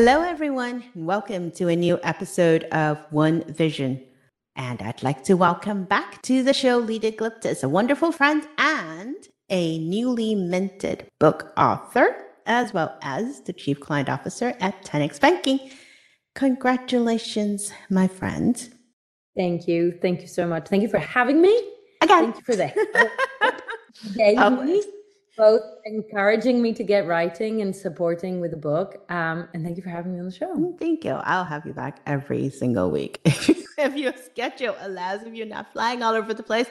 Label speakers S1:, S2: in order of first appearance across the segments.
S1: Hello, everyone. and Welcome to a new episode of One Vision. And I'd like to welcome back to the show Leda Glyptis, a wonderful friend and a newly minted book author, as well as the Chief Client Officer at 10x Banking. Congratulations, my friend.
S2: Thank you. Thank you so much. Thank you for having me.
S1: Again.
S2: Thank you for that. Yay both encouraging me to get writing and supporting with the book. Um, and thank you for having me on the show.
S1: Mm, thank you. I'll have you back every single week if your schedule allows, if you're not flying all over the place.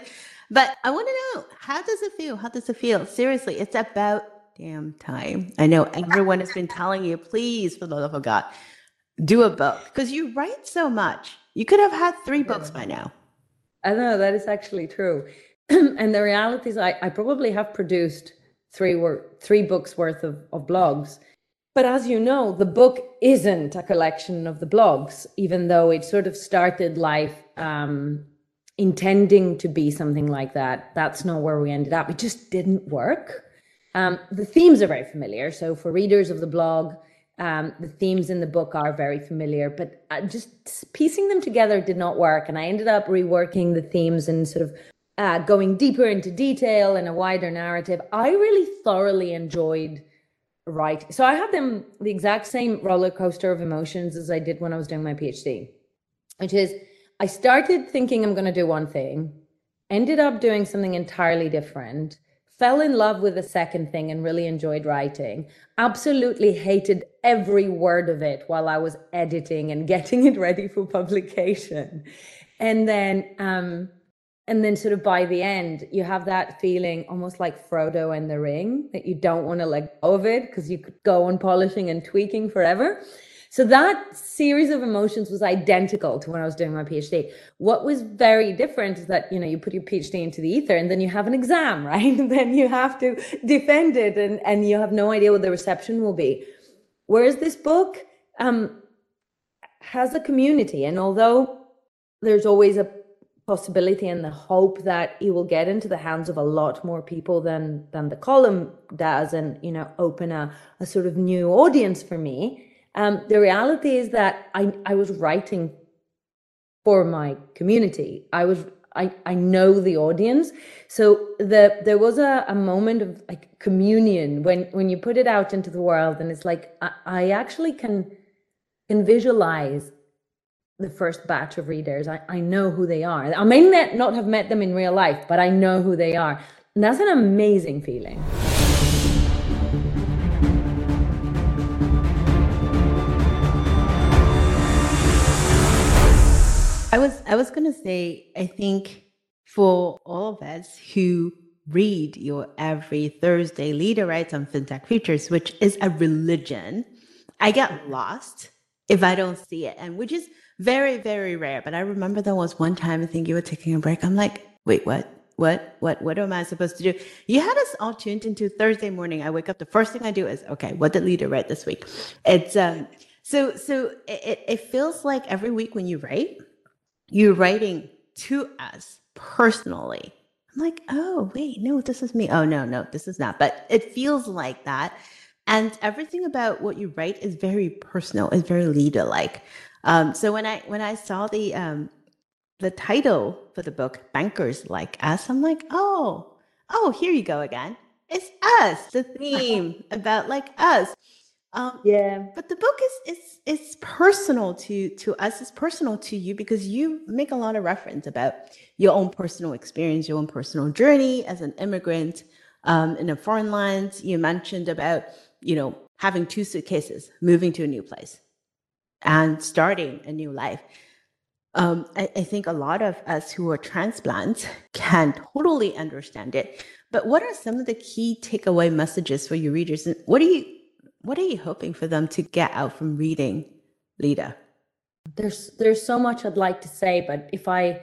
S1: But I want to know how does it feel? How does it feel? Seriously, it's about damn time. I know everyone has been telling you, please, for the love of God, do a book because you write so much. You could have had three books by now.
S2: I know that is actually true. and the reality is, I, I probably have produced three wor- three books worth of, of blogs. But as you know, the book isn't a collection of the blogs, even though it sort of started life um, intending to be something like that. That's not where we ended up. It just didn't work. Um, the themes are very familiar. So for readers of the blog, um, the themes in the book are very familiar, but uh, just piecing them together did not work. And I ended up reworking the themes and sort of uh, going deeper into detail and a wider narrative. I really thoroughly enjoyed writing. So I had them the exact same roller coaster of emotions as I did when I was doing my PhD, which is I started thinking I'm going to do one thing, ended up doing something entirely different, fell in love with the second thing and really enjoyed writing. Absolutely hated every word of it while I was editing and getting it ready for publication. And then um, and then sort of by the end you have that feeling almost like frodo and the ring that you don't want to let go of it because you could go on polishing and tweaking forever. So that series of emotions was identical to when i was doing my phd what was very different is that you know you put your phd into the ether and then you have an exam right? And then you have to defend it and, and you have no idea what the reception will be. Whereas this book um, has a community and although there's always a possibility and the hope that it will get into the hands of a lot more people than than the column does and you know open a, a sort of new audience for me. Um, the reality is that I, I was writing for my community. I was I, I know the audience. So the there was a, a moment of like communion when when you put it out into the world and it's like I, I actually can can visualize the first batch of readers. I, I know who they are. I may not have met them in real life, but I know who they are. And that's an amazing feeling.
S1: I was I was gonna say, I think for all of us who read your every Thursday leader writes on FinTech Futures, which is a religion, I get lost if I don't see it. And which is very, very rare. But I remember there was one time I think you were taking a break. I'm like, wait, what? What, what, what am I supposed to do? You had us all tuned into Thursday morning. I wake up. The first thing I do is, okay, what did Leda write this week? It's, um, so, so it, it feels like every week when you write, you're writing to us personally. I'm like, oh, wait, no, this is me. Oh, no, no, this is not. But it feels like that. And everything about what you write is very personal, it's very Leda like. Um, so when I when I saw the um, the title for the book, "Bankers Like Us," I'm like, oh, oh, here you go again. It's us, the theme about like us.
S2: Um, yeah.
S1: But the book is is is personal to to us. It's personal to you because you make a lot of reference about your own personal experience, your own personal journey as an immigrant um, in a foreign lands. You mentioned about you know having two suitcases, moving to a new place, and starting a new life. Um, I, I, think a lot of us who are transplants can totally understand it. But what are some of the key takeaway messages for your readers? And what are you what are you hoping for them to get out from reading Leda?
S2: There's there's so much I'd like to say, but if I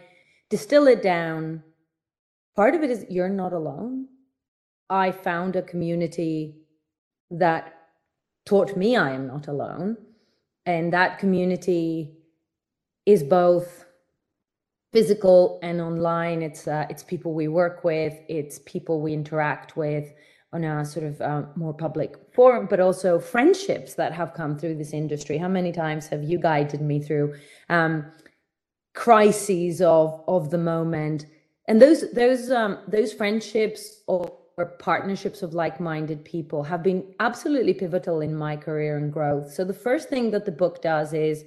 S2: distill it down, part of it is you're not alone. I found a community that taught me I am not alone and that community is both physical and online it's uh, it's people we work with it's people we interact with on a sort of uh, more public forum, but also friendships that have come through this industry. How many times have you guided me through um, crises of of the moment? And those those um, those friendships or, partnerships of like-minded people have been absolutely pivotal in my career and growth. So the first thing that the book does is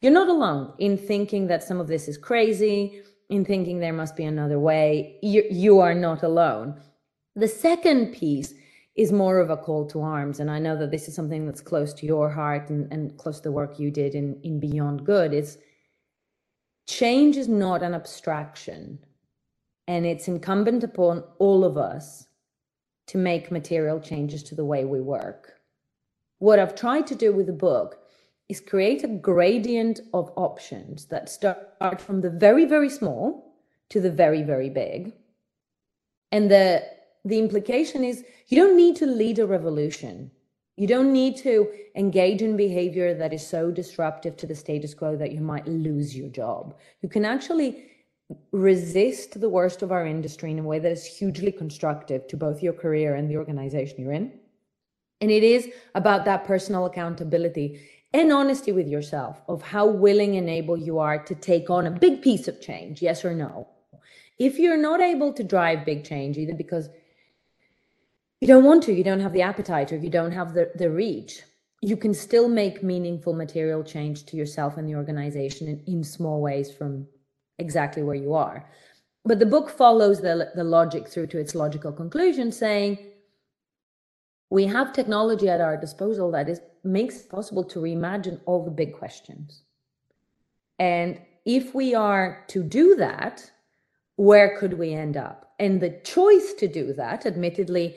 S2: you're not alone in thinking that some of this is crazy, in thinking there must be another way. You, you are not alone the second piece is more of a call to arms. And I know that this is something that's close to your heart and, and close to the work you did in, in Beyond Good. Is change is not an abstraction. And it's incumbent upon all of us to make material changes to the way we work. What I've tried to do with the book is create a gradient of options that start from the very, very small to the very, very big. And the the implication is you don't need to lead a revolution. You don't need to engage in behavior that is so disruptive to the status quo that you might lose your job. You can actually resist the worst of our industry in a way that is hugely constructive to both your career and the organization you're in. And it is about that personal accountability and honesty with yourself of how willing and able you are to take on a big piece of change, yes or no. If you're not able to drive big change, either because you don't want to, you don't have the appetite, or if you don't have the, the reach, you can still make meaningful material change to yourself and the organization in, in small ways from exactly where you are. But the book follows the, the logic through to its logical conclusion, saying we have technology at our disposal that is makes it possible to reimagine all the big questions. And if we are to do that, where could we end up? And the choice to do that, admittedly,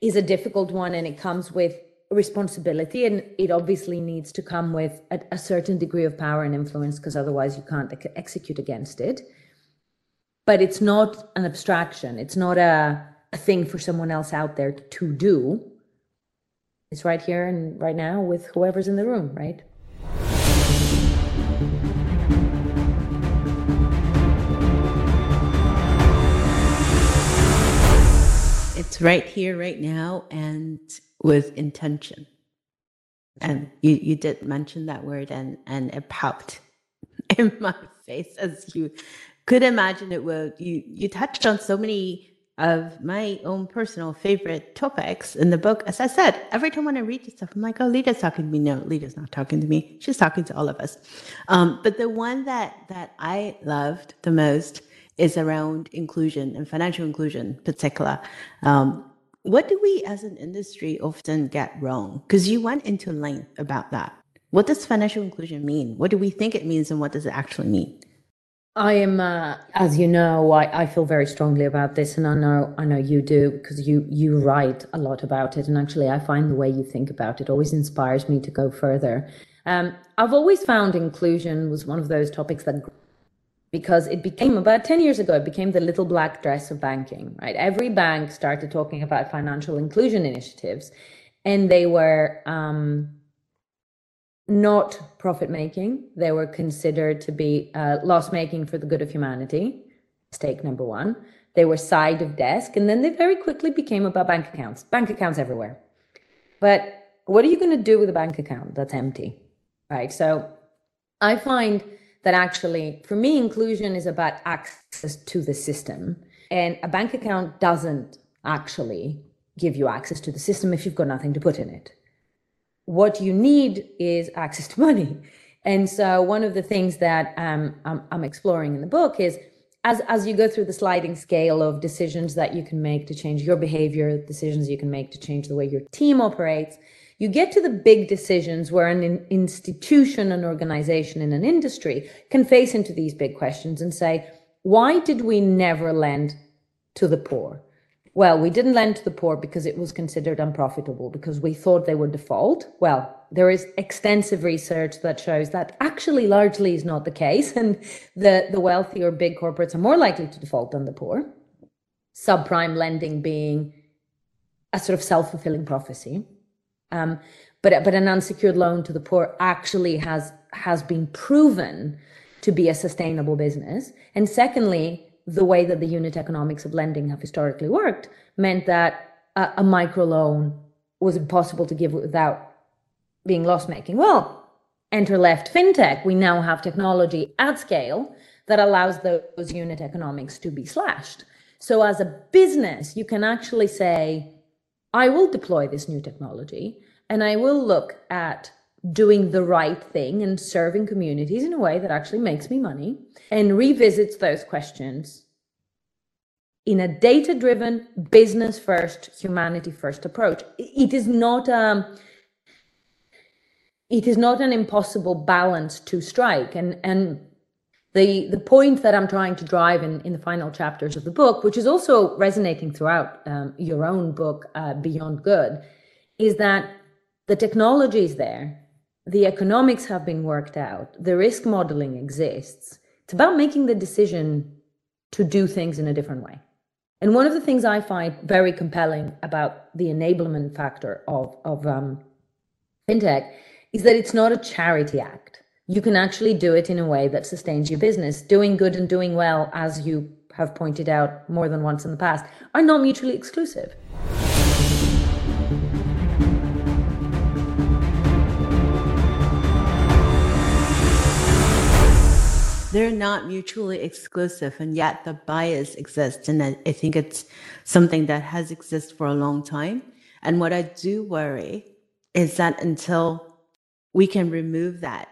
S2: is a difficult one and it comes with responsibility and it obviously needs to come with a, a certain degree of power and influence because otherwise you can't execute against it. But it's not an abstraction. It's not a, a thing for someone else out there to do. It's right here and right now with whoever's in the room right?
S1: It's right here, right now, and with intention. And you, you did mention that word, and, and it popped in my face as you could imagine it would. You, you touched on so many of my own personal favorite topics in the book. As I said, every time when I read this stuff, I'm like, oh, Leda's talking to me. No, Leda's not talking to me. She's talking to all of us. Um, but the one that that I loved the most is around inclusion and financial inclusion in particular. Um, what do we as an industry often get wrong? Because you went into length about that. What does financial inclusion mean? What do we think it means and what does it actually mean?
S2: I am, uh, as you know, I, I feel very strongly about this, and I know I know you do because you you write a lot about it, and actually, I find the way you think about it always inspires me to go further. Um, I've always found inclusion was one of those topics that because it became about 10 years ago, it became the little black dress of banking, right? Every bank started talking about financial inclusion initiatives, and they were um, not profit making. They were considered to be uh, loss making for the good of humanity, stake number one. They were side of desk, and then they very quickly became about bank accounts, bank accounts everywhere. But what are you going to do with a bank account that's empty, right? So I find that actually, for me, inclusion is about access to the system. And a bank account doesn't actually give you access to the system if you've got nothing to put in it. What you need is access to money. And so, one of the things that um, I'm, I'm exploring in the book is as, as you go through the sliding scale of decisions that you can make to change your behavior, decisions you can make to change the way your team operates, you get to the big decisions where an institution, an organization in an industry can face into these big questions and say, why did we never lend to the poor? Well, we didn't lend to the poor because it was considered unprofitable, because we thought they would default. Well, there is extensive research that shows that actually largely is not the case, and the, the wealthy or big corporates are more likely to default than the poor. Subprime lending being a sort of self fulfilling prophecy. Um, but but an unsecured loan to the poor actually has has been proven to be a sustainable business. And secondly, the way that the unit economics of lending have historically worked meant that a, a microloan was impossible to give without being loss making. Well, enter left fintech. We now have technology at scale that allows those unit economics to be slashed. So, as a business, you can actually say, I will deploy this new technology and I will look at doing the right thing and serving communities in a way that actually makes me money and revisits those questions in a data driven business first humanity first approach. It is not um it is not an impossible balance to strike and and the the point that i'm trying to drive in in the final chapters of the book which is also resonating throughout um, your own book uh, beyond good is that the technology is there the economics have been worked out, the risk modeling exists. It's about making the decision to do things in a different way. And one of the things I find very compelling about the enablement factor of, of um, fintech is that it's not a charity act. You can actually do it in a way that sustains your business. Doing good and doing well, as you have pointed out more than once in the past, are not mutually exclusive.
S1: they're not mutually exclusive and yet the bias exists and I, think it's something that has existed for a long time and what i do worry is that until we can remove that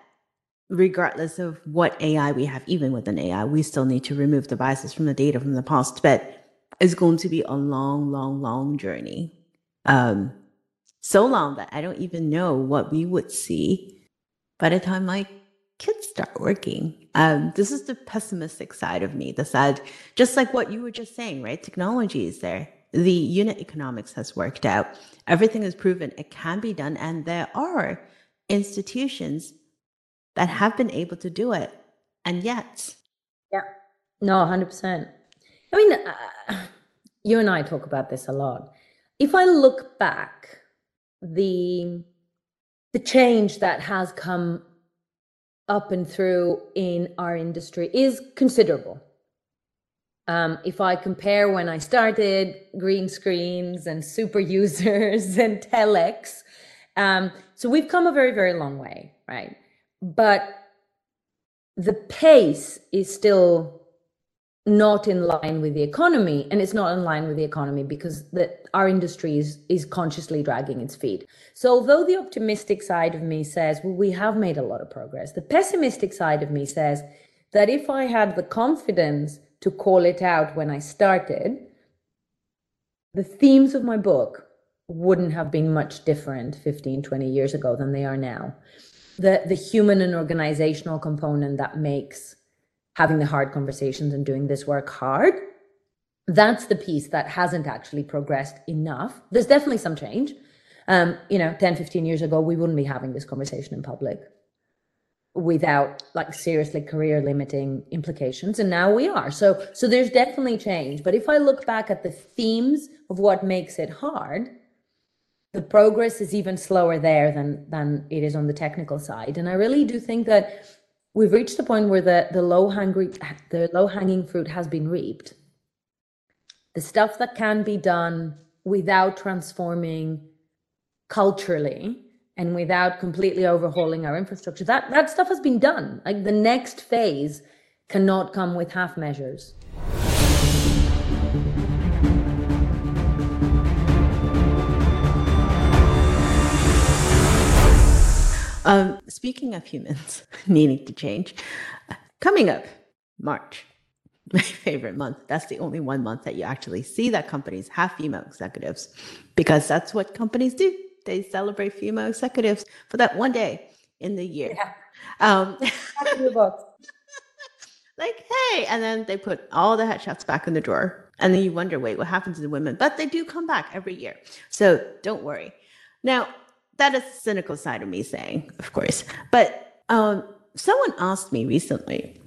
S1: regardless of what ai we have even with an ai we still need to remove the biases from the data from the past but it's going to be a long long long journey um so long that i don't even know what we would see by the time like kids start working. Um, this is the pessimistic side of me, the side, just like what you were just saying, right? Technology is there. The unit economics has worked out. Everything is proven it can be done. And there are institutions that have been able to do it. And yet.
S2: Yeah, no, 100%. I mean, uh, you and I talk about this a lot. If I look back, the the change that has come up and through in our industry is considerable. Um, if I compare when I started green screens and super users and telex, um, so we've come a very, very long way, right? But the pace is still not in line with the economy and it's not in line with the economy because our industry is, is consciously dragging its feet. So although the optimistic side of me says well we have made a lot of progress the pessimistic side of me says that if i had the confidence to call it out when i started the themes of my book wouldn't have been much different 15 20 years ago than they are now the the human and organizational component that makes having the hard conversations and doing this work hard that's the piece that hasn't actually progressed enough. There's definitely some change. Um, you know 10 15 years ago we wouldn't be having this conversation in public without like seriously career limiting implications and now we are. So so there's definitely change. But if i look back at the themes of what makes it hard the progress is even slower there than than it is on the technical side and i really do think that we've reached the point where the, the low hanging the low hanging fruit has been reaped. The stuff that can be done without transforming culturally and without completely overhauling our infrastructure, that, that stuff has been done. Like the next phase cannot come with half measures.
S1: Um, speaking of humans needing to change, coming up March, my favorite month. That's the only one month that you actually see that companies have female executives because that's what companies do. They celebrate female executives for that one day in the year. Yeah. Um, like, hey, and then they put all the headshots back in the drawer. And then you wonder, wait, what happened to the women? But they do come back every year. So don't worry. Now, that is the cynical side of me saying, of course. But um, someone asked me recently,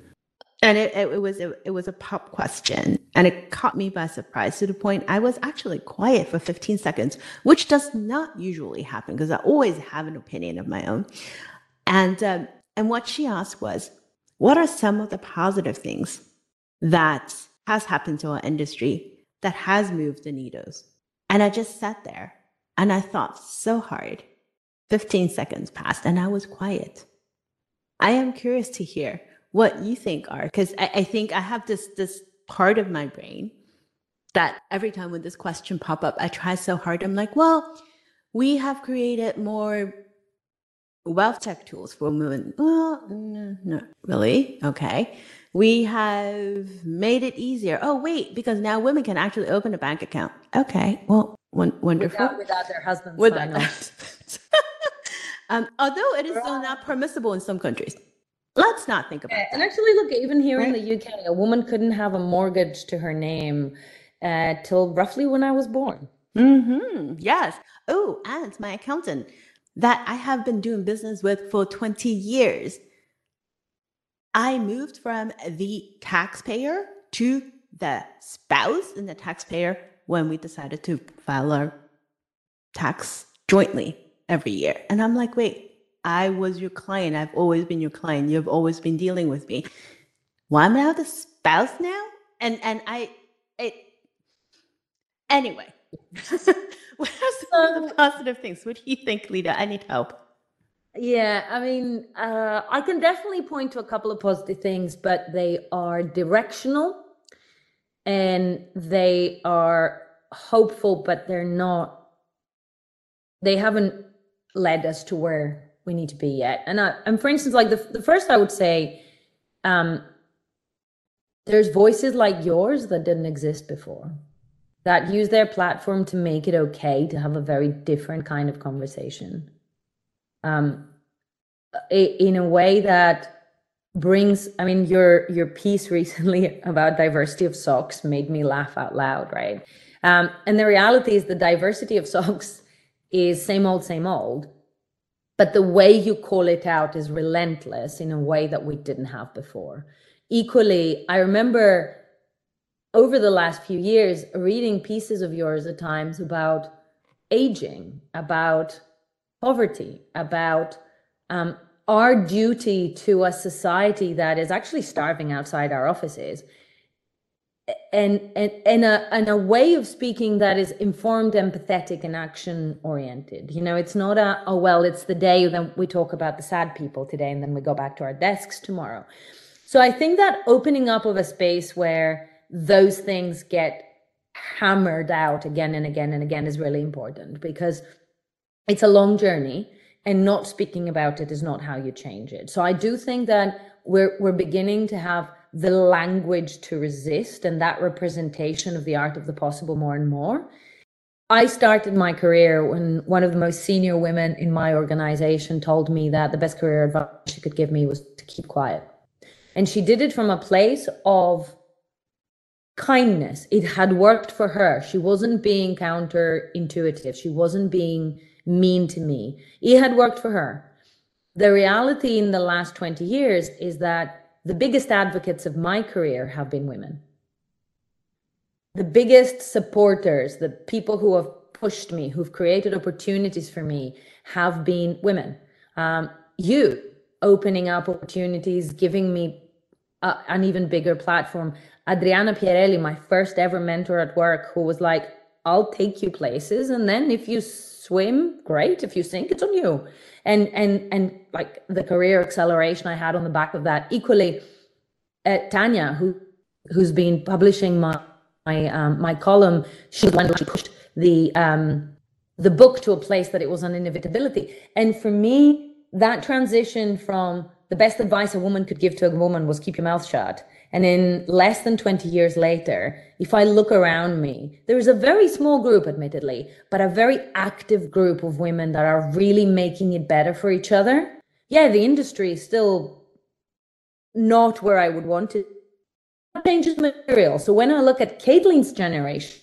S1: and it, it, was it, it was a pop question, and it caught me by surprise to the point I was actually quiet for 15 seconds, which does not usually happen because I always have an opinion of my own. And um, and what she asked was, what are some of the positive things that has happened to our industry that has moved the needles? And I just sat there and I thought so hard. 15 seconds passed and I was quiet. I am curious to hear what you think are, because I, I, think I have this this part of my brain that every time when this question pop up, I try so hard. I'm like, well, we have created more wealth tech tools for women. Well, no, not really. Okay. We have made it easier. Oh, wait, because now women can actually open a bank account. Okay. Well, wonderful.
S2: Without, without their husband's without,
S1: um, although it is still not permissible in some countries. Let's not think about it.
S2: And actually, look, even here right? in the UK, a woman couldn't have a mortgage to her name uh, till roughly when I was born.
S1: Mm-hmm. Yes. Oh, and my accountant that I have been doing business with for 20 years. I moved from the taxpayer to the spouse and the taxpayer when we decided to file our tax jointly every year. And I'm like, wait, I was your client. I've always been your client. You've always been dealing with me. Why am I the spouse now? And and I it anyway. what are some of the positive things? What do you think, Leda? I need help.
S2: Yeah, I mean, uh, I can definitely point to a couple of positive things, but they are directional and they are hopeful, but they're not, they haven't led us to where we need to be yet. And I, and for instance, like the, the first I would say, um, there's voices like yours that didn't exist before that use their platform to make it okay to have a very different kind of conversation um, in a way that brings i mean your your piece recently about diversity of socks made me laugh out loud right um, and the reality is the diversity of socks is same old same old but the way you call it out is relentless in a way that we didn't have before. Equally, I remember over the last few years reading pieces of yours at times about aging, about poverty, about um, our duty to a society that is actually starving outside our offices and and and a and a way of speaking that is informed empathetic and action oriented you know it's not a oh well it's the day then we talk about the sad people today and then we go back to our desks tomorrow. So i think that opening up of a space where those things get hammered out again and again and again is really important because it's a long journey and not speaking about it is not how you change it. So i do think that we're we're beginning to have the language to resist and that representation of the art of the possible more and more. I started my career when one of the most senior women in my organization told me that the best career advice she could give me was to keep quiet. And she did it from a place of kindness. It had worked for her. She wasn't being counterintuitive. She wasn't being mean to me. It had worked for her. The reality in the last 20 years is that the biggest advocates of my career have been women. The biggest supporters, the people who have pushed me, who've created opportunities for me, have been women. Um, you opening up opportunities, giving me an even bigger platform. Adriana Pierelli, my first ever mentor at work, who was like, I'll take you places. And then if you swim, great. If you sink, it's on you and and and like the career acceleration I had on the back of that. Equally, uh, Tanya, who who's been publishing my my um, my column, she when she pushed the um, the book to a place that it was an inevitability. And for me, that transition from the best advice a woman could give to a woman was keep your mouth shut and in less than 20 years later, if I look around me, there is a very small group, admittedly, but a very active group of women that are really making it better for each other. Yeah, the industry is still not where I would want it. Changes material. So when I look at Caitlin's generation,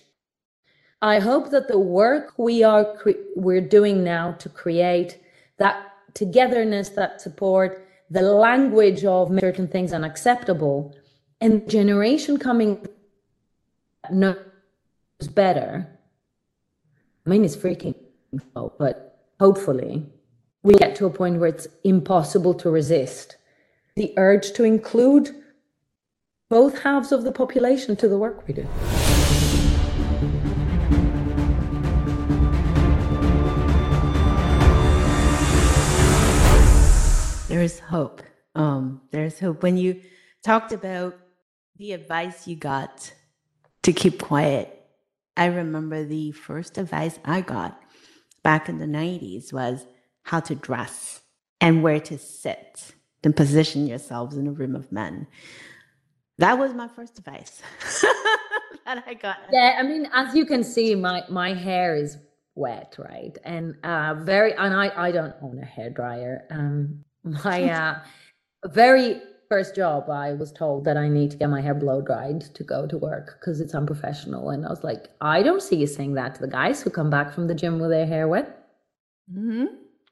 S2: I hope that the work we are cre- we're doing now to create that togetherness, that support, the language of certain things unacceptable and generation coming knows better. I mean, it's freaking, but hopefully we get to a point where it's impossible to resist the urge to include both halves of the population to the work we do.
S1: There is hope. Um, there is hope. When you talked about the advice you got to keep quiet, I remember the first advice I got back in the 90s was how to dress and where to sit and position yourselves in a room of men. That was my first advice that I got.
S2: Yeah, I mean, as you can see, my my hair is wet, right? And uh very and I I don't own a hair dryer. Um my uh very first job I was told that I need to get my hair blow dried to go to work because it's unprofessional. And I was like, I don't see you saying that to the guys who come back from the gym with their hair wet.
S1: Mm-hmm.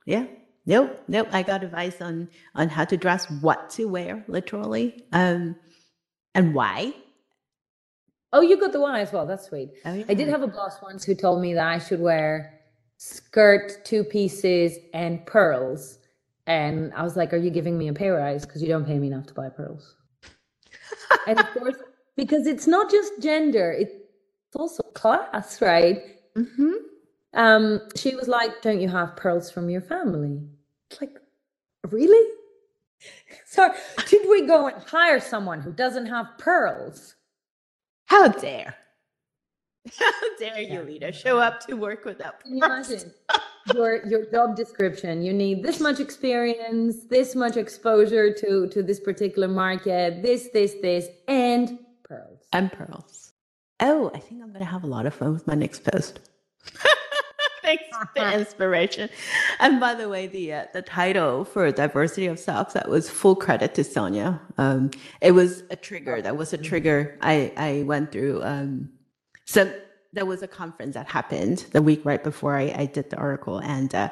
S1: Yeah. Nope. Nope. I got advice on on how to dress, what to wear, literally, um, and why.
S2: Oh, you got the one as well. That's sweet.
S1: Oh, yeah.
S2: I did have a boss once who told me that I should wear skirt, two pieces, and pearls. And I was like, Are you giving me a pay rise? Because you don't pay me enough to buy pearls. and of course, because it's not just gender, it's also class, right?
S1: Mm-hmm.
S2: Um, she was like, Don't you have pearls from your family? Like, really? So should we go and hire someone who doesn't have pearls?
S1: How dare? How dare
S2: Yeah.
S1: you, Leda, show up to work without
S2: Can you
S1: pearls?
S2: imagine your your job description? You need this much experience, this much exposure to to this particular market, this, this, this, and pearls.
S1: and pearls. Oh, I think I'm going to have a lot of fun with my next post. Thanks for the inspiration. And by the way, the uh, the title for diversity of socks that was full credit to Sonia. Um, it was a trigger. That was a trigger I I went through. Um, so there was a conference that happened the week right before I, I did the article, and uh,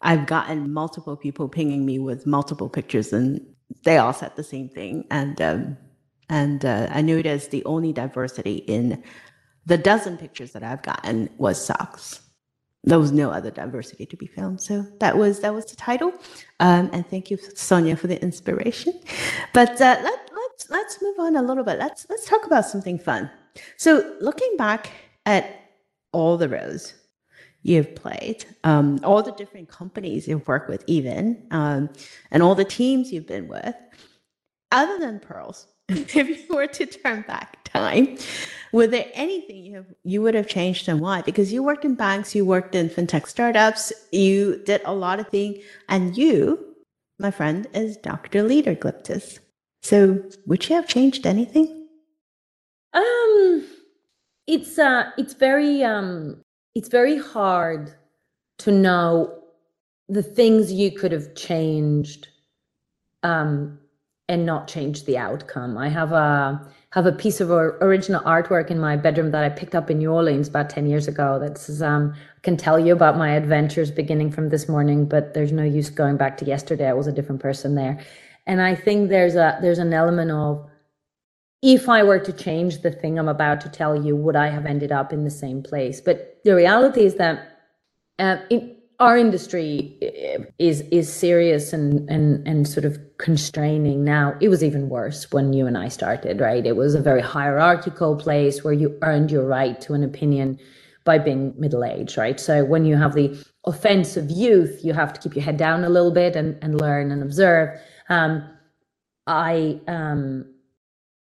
S1: I've gotten multiple people pinging me with multiple pictures, and they all said the same thing. And um, and uh, I noticed the only diversity in the dozen pictures that I've gotten was socks. There was no other diversity to be found. So that was that was the title. Um, and thank you, Sonia, for the inspiration. But uh, let, let's let's move on a little bit. Let's let's talk about something fun. So looking back at all the roles you've played, um, all the different companies you've worked with, even, um, and all the teams you've been with, other than pearls, if you were to turn back time, were there anything you have, you would have changed and why? Because you worked in banks, you worked in fintech startups, you did a lot of things, and you, my friend, is Dr. Leda Glyptis. So would you have changed anything?
S2: Um, it's uh, it's very um, it's very hard to know the things you could have changed, um, and not change the outcome. I have a have a piece of original artwork in my bedroom that I picked up in New Orleans about ten years ago. That says, um, can tell you about my adventures beginning from this morning, but there's no use going back to yesterday. I was a different person there, and I think there's a there's an element of if I were to change the thing I'm about to tell you, would I have ended up in the same place? But the reality is that uh, in our industry uh, is is serious and and and sort of constraining now. It was even worse when you and I started, right? It was a very hierarchical place where you earned your right to an opinion by being middle aged, right? So when you have the offense of youth, you have to keep your head down a little bit and, and learn and observe. Um, I um,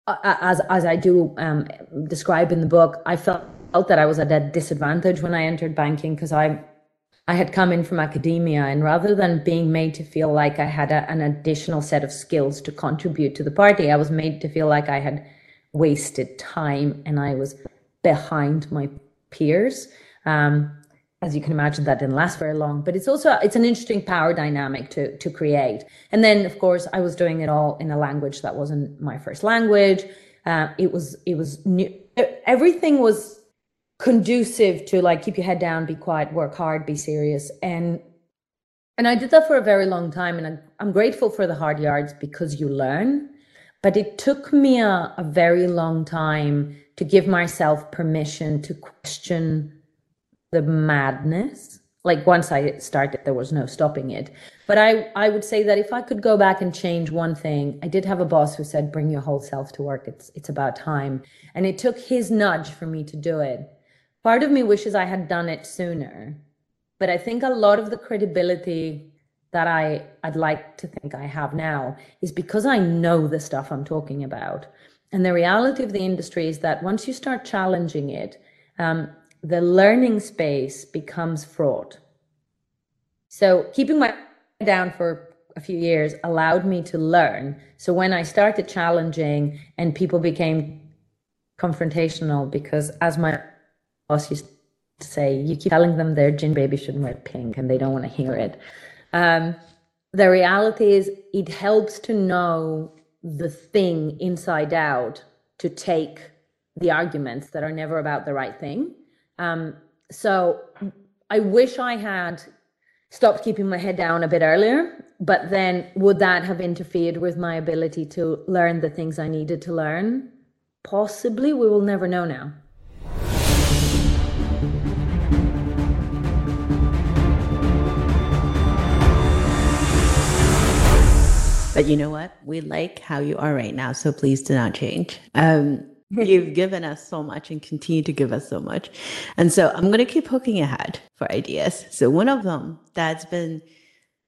S2: as as I do um, describe in the book, I felt, felt that I was at a disadvantage when I entered banking because I I had come in from academia, and rather than being made to feel like I had a, an additional set of skills to contribute to the party, I was made to feel like I had wasted time and I was behind my peers. Um, as you can imagine, that didn't last very long. But it's also it's an interesting power dynamic to to create. And then, of course, I was doing it all in a language that wasn't my first language. Uh, it was it was new. Everything was conducive to like keep your head down, be quiet, work hard, be serious, and and I did that for a very long time. And I'm, I'm grateful for the hard yards because you learn. But it took me a, a very long time to give myself permission to question the madness. Like once i started there was no stopping it. But i i would say that if i could go back and change one thing i did have a boss who said bring your whole self to work. It's it's about time. And it took his nudge for me to do it. Part of me wishes i had done it sooner. But i think a lot of the credibility that I I'd like to think I have now is because I know the stuff I'm talking about. And the reality of the industry is that once you start challenging it, um, the learning space becomes fraught. So keeping my down for a few years allowed me to learn. So when I started challenging and people became confrontational, because as my boss used to say, you keep telling them their gin baby shouldn't wear pink and they don't want to hear it. Um, the reality is, it helps to know the thing inside out to take the arguments that are never about the right thing. Um, so I wish I had stopped keeping my head down a bit earlier, but then would that have interfered with my ability to learn the things I needed to learn? Possibly, we will never know now.
S1: But you know what? We like how you are right now. So please do not change. Um, you've given us so much and continue to give us so much. And so I'm going to keep hooking ahead for ideas. So one of them that's been,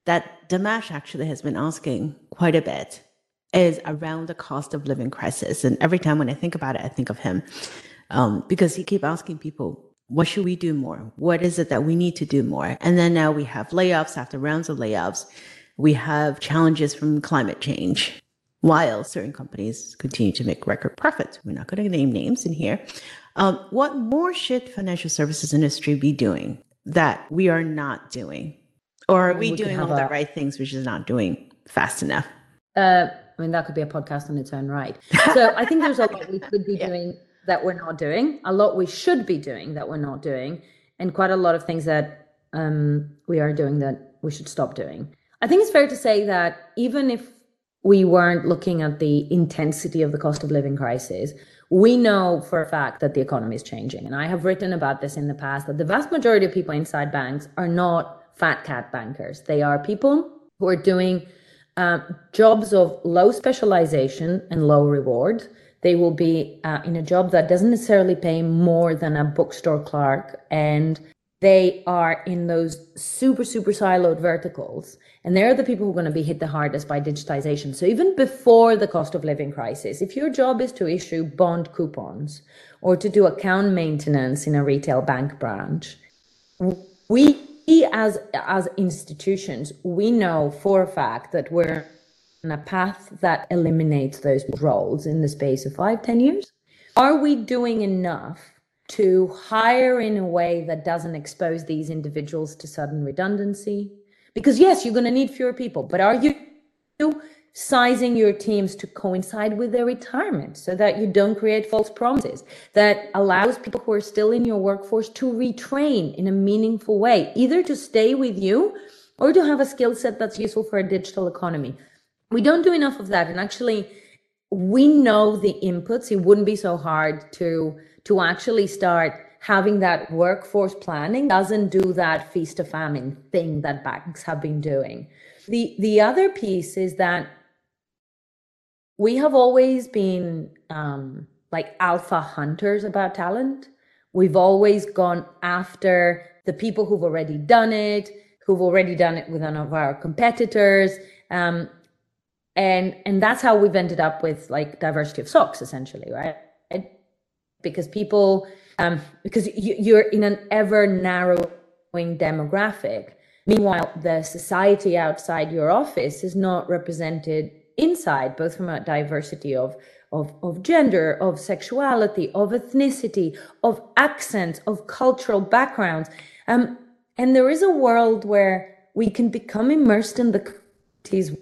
S1: that Dimash actually has been asking quite a bit is around the cost of living crisis. And every time when I think about it, I think of him um, because he keep asking people, what should we do more? What is it that we need to do more? And then now we have layoffs after rounds of layoffs we have challenges from climate change while certain companies continue to make record profits. We're not going to name names in here. Um, what more should financial services industry be doing that we are not doing? Or are we, we doing all a, the right things, which is not doing fast enough?
S2: Uh, I mean, that could be a podcast on its own right. So I think there's a lot we could be yeah. doing that we're not doing, a lot we should be doing that we're not doing, and quite a lot of things that um, we are doing that we should stop doing. I think it's fair to say that even if we weren't looking at the intensity of the cost of living crisis, we know for a fact that the economy is changing. And I have written about this in the past that the vast majority of people inside banks are not fat cat bankers. They are people who are doing uh, jobs of low specialization and low reward. They will be uh, in a job that doesn't necessarily pay more than a bookstore clerk and they are in those super, super siloed verticals. And they're the people who are going to be hit the hardest by digitization. So even before the cost of living crisis, if your job is to issue bond coupons or to do account maintenance in a retail bank branch, we as as institutions, we know for a fact that we're on a path that eliminates those roles in the space of five, ten years. Are we doing enough to hire in a way that doesn't expose these individuals to sudden redundancy. Because yes, you're going to need fewer people, but are you sizing your teams to coincide with their retirement so that you don't create false promises that allows people who are still in your workforce to retrain in a meaningful way, either to stay with you or to have a skill set that's useful for a digital economy. We don't do enough of that. And actually, we know the inputs. It wouldn't be so hard to to actually start having that workforce planning doesn't do that feast of famine thing that banks have been doing. The the other piece is that we have always been um, like alpha hunters about talent. We've always gone after the people who've already done it, who've already done it with one of our competitors. Um, and and that's how we've ended up with like diversity of socks essentially, right? Because people um, because you, are in an ever narrowing demographic. Meanwhile the society outside your office is not represented inside both from a diversity of of, of gender of sexuality of ethnicity of accents of cultural backgrounds. Um, and there is a world where we can become immersed in the communities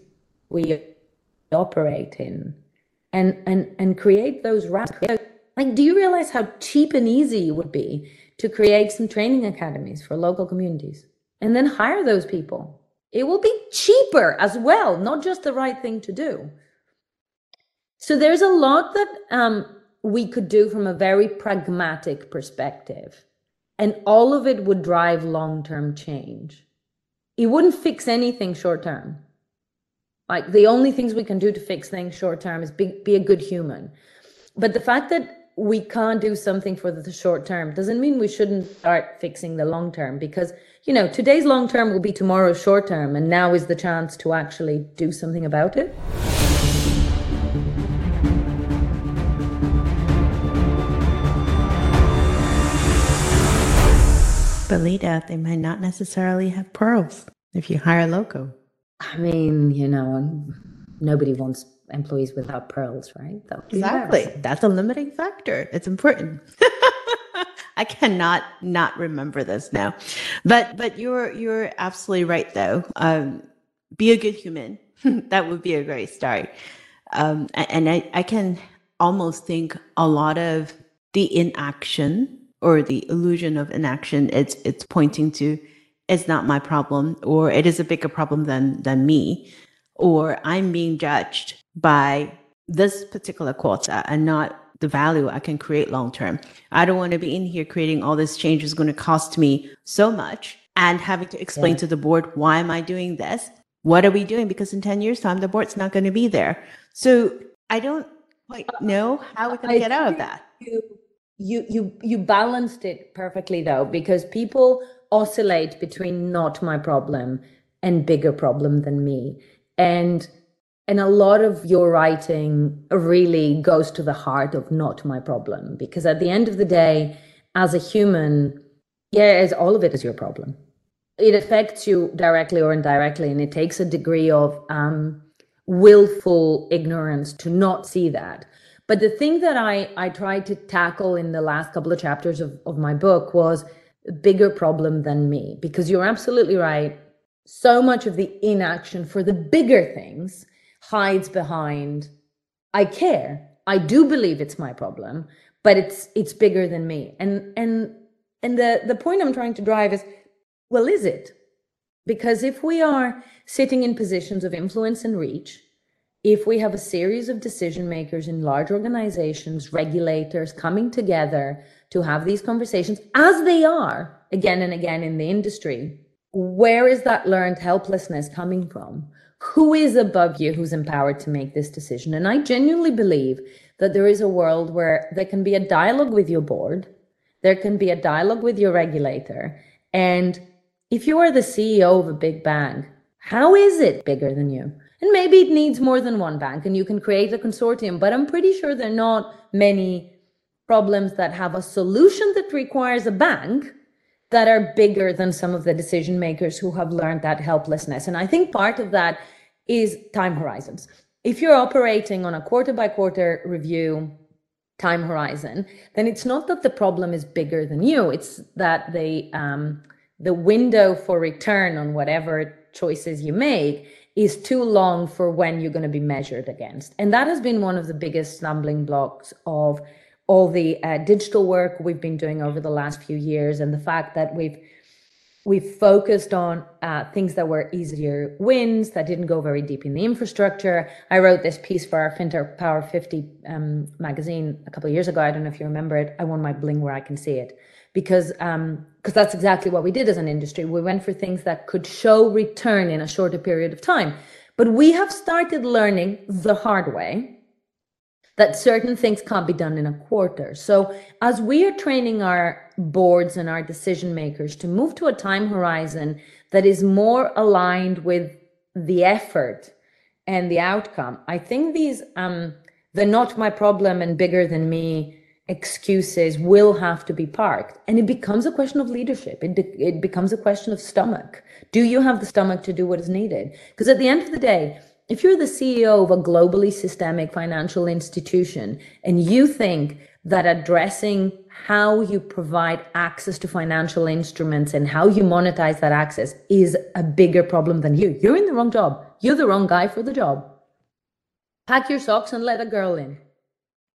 S2: we operate in and and and create those like, do you realize how cheap and easy it would be to create some training academies for local communities and then hire those people? It will be cheaper as well, not just the right thing to do. So there's a lot that um, we could do from a very pragmatic perspective, and all of it would drive long term change. It wouldn't fix anything short term. Like the only things we can do to fix things short term is be, be a good human. But the fact that we can't do something for the short term doesn't mean we shouldn't start fixing the long term because you know today's long term will be tomorrow's short term and now is the chance to actually do something about it
S1: Belita, they might not necessarily have pearls if you hire loco.
S2: I mean, you know, nobody wants employees without pearls, right?
S1: That exactly. That's a limiting factor. It's important. I cannot not remember this now, but but you're you're absolutely right though. Um, be a good human. that would be a great start. Um, and I, I can almost think a lot of the inaction or the illusion of inaction. It's it's pointing to it's not my problem, or it is a bigger problem than than me, or I'm being judged by this particular quota and not the value I can create long term. I don't want to be in here creating all this change is going to cost me so much and having to explain yeah. to the board why am I doing this? What are we doing? Because in 10 years time the board's not going to be there. So I don't quite uh, know how we can get out of that.
S2: You you you you balanced it perfectly though because people oscillate between not my problem and bigger problem than me. And and a lot of your writing really goes to the heart of not my problem because at the end of the day as a human yeah as all of it is your problem. It affects you directly or indirectly and it takes a degree of um, willful ignorance to not see that. But the thing that i i tried to tackle in the last couple of chapters of, of my book was a bigger problem than me because you're absolutely right. So much of the inaction for the bigger things hides behind I care. I do believe it's my problem, but it's it's bigger than me. And and and the the point I'm trying to drive is well is it? Because if we are sitting in positions of influence and reach, if we have a series of decision makers in large organizations, regulators coming together to have these conversations as they are again and again in the industry, where is that learned helplessness coming from? Who is above you who's empowered to make this decision? And I genuinely believe that there is a world where there can be a dialogue with your board, there can be a dialogue with your regulator. And if you are the CEO of a big bank, how is it bigger than you? And maybe it needs more than one bank and you can create a consortium, but I'm pretty sure there are not many problems that have a solution that requires a bank that are bigger than some of the decision makers who have learned that helplessness. And I think part of that is time horizons. If you're operating on a quarter by quarter review time horizon, then it's not that the problem is bigger than you. It's that the um, the window for return on whatever choices you make is too long for when you're going to be measured against. And that has been one of the biggest stumbling blocks of all the uh, digital work we've been doing over the last few years and the fact that we've we've focused on uh, things that were easier wins that didn't go very deep in the infrastructure. I wrote this piece for our fintech power 50 um, magazine a couple of years ago. I don't know if you remember it. I want my bling where i can see it. Because um because that's exactly what we did as an industry. We went for things that could show return in a shorter period of time. But we have started learning the hard way that certain things can't be done in a quarter. So, as we are training our boards and our decision makers to move to a time horizon that is more aligned with the effort and the outcome, I think these, um, the not my problem and bigger than me excuses will have to be parked. And it becomes a question of leadership. It, it becomes a question of stomach. Do you have the stomach to do what is needed? Because at the end of the day, if you're the CEO of a globally systemic financial institution and you think that addressing how you provide access to financial instruments and how you monetize that access is a bigger problem than you, you're in the wrong job. You're the wrong guy for the job. Pack your socks and let a girl in.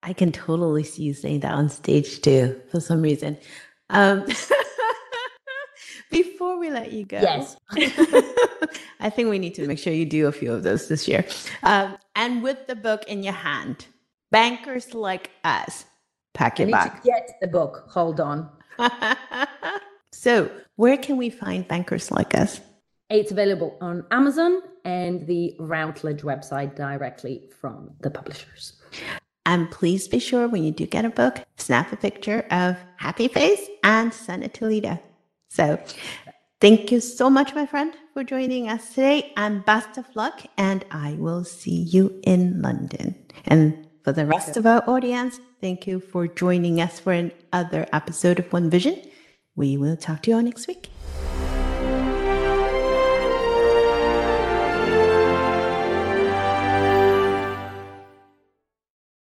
S1: I can totally see you saying that on stage too, for some reason. Um, before we let you go,
S2: yes,
S1: I think we need to make sure you do a few of those this year. Um, and with the book in your hand, bankers like us, pack your bag.
S2: get the book. Hold on.
S1: so, where can we find bankers like us?
S2: It's available on Amazon and the Routledge website directly from the publishers.
S1: And please be sure when you do get a book, snap a picture of happy face and send it to Leda. So thank you so much, my friend, for joining us today and best of luck. And I will see you in London. And for the rest of our audience, thank you for joining us for another episode of One Vision. We will talk to you all next week.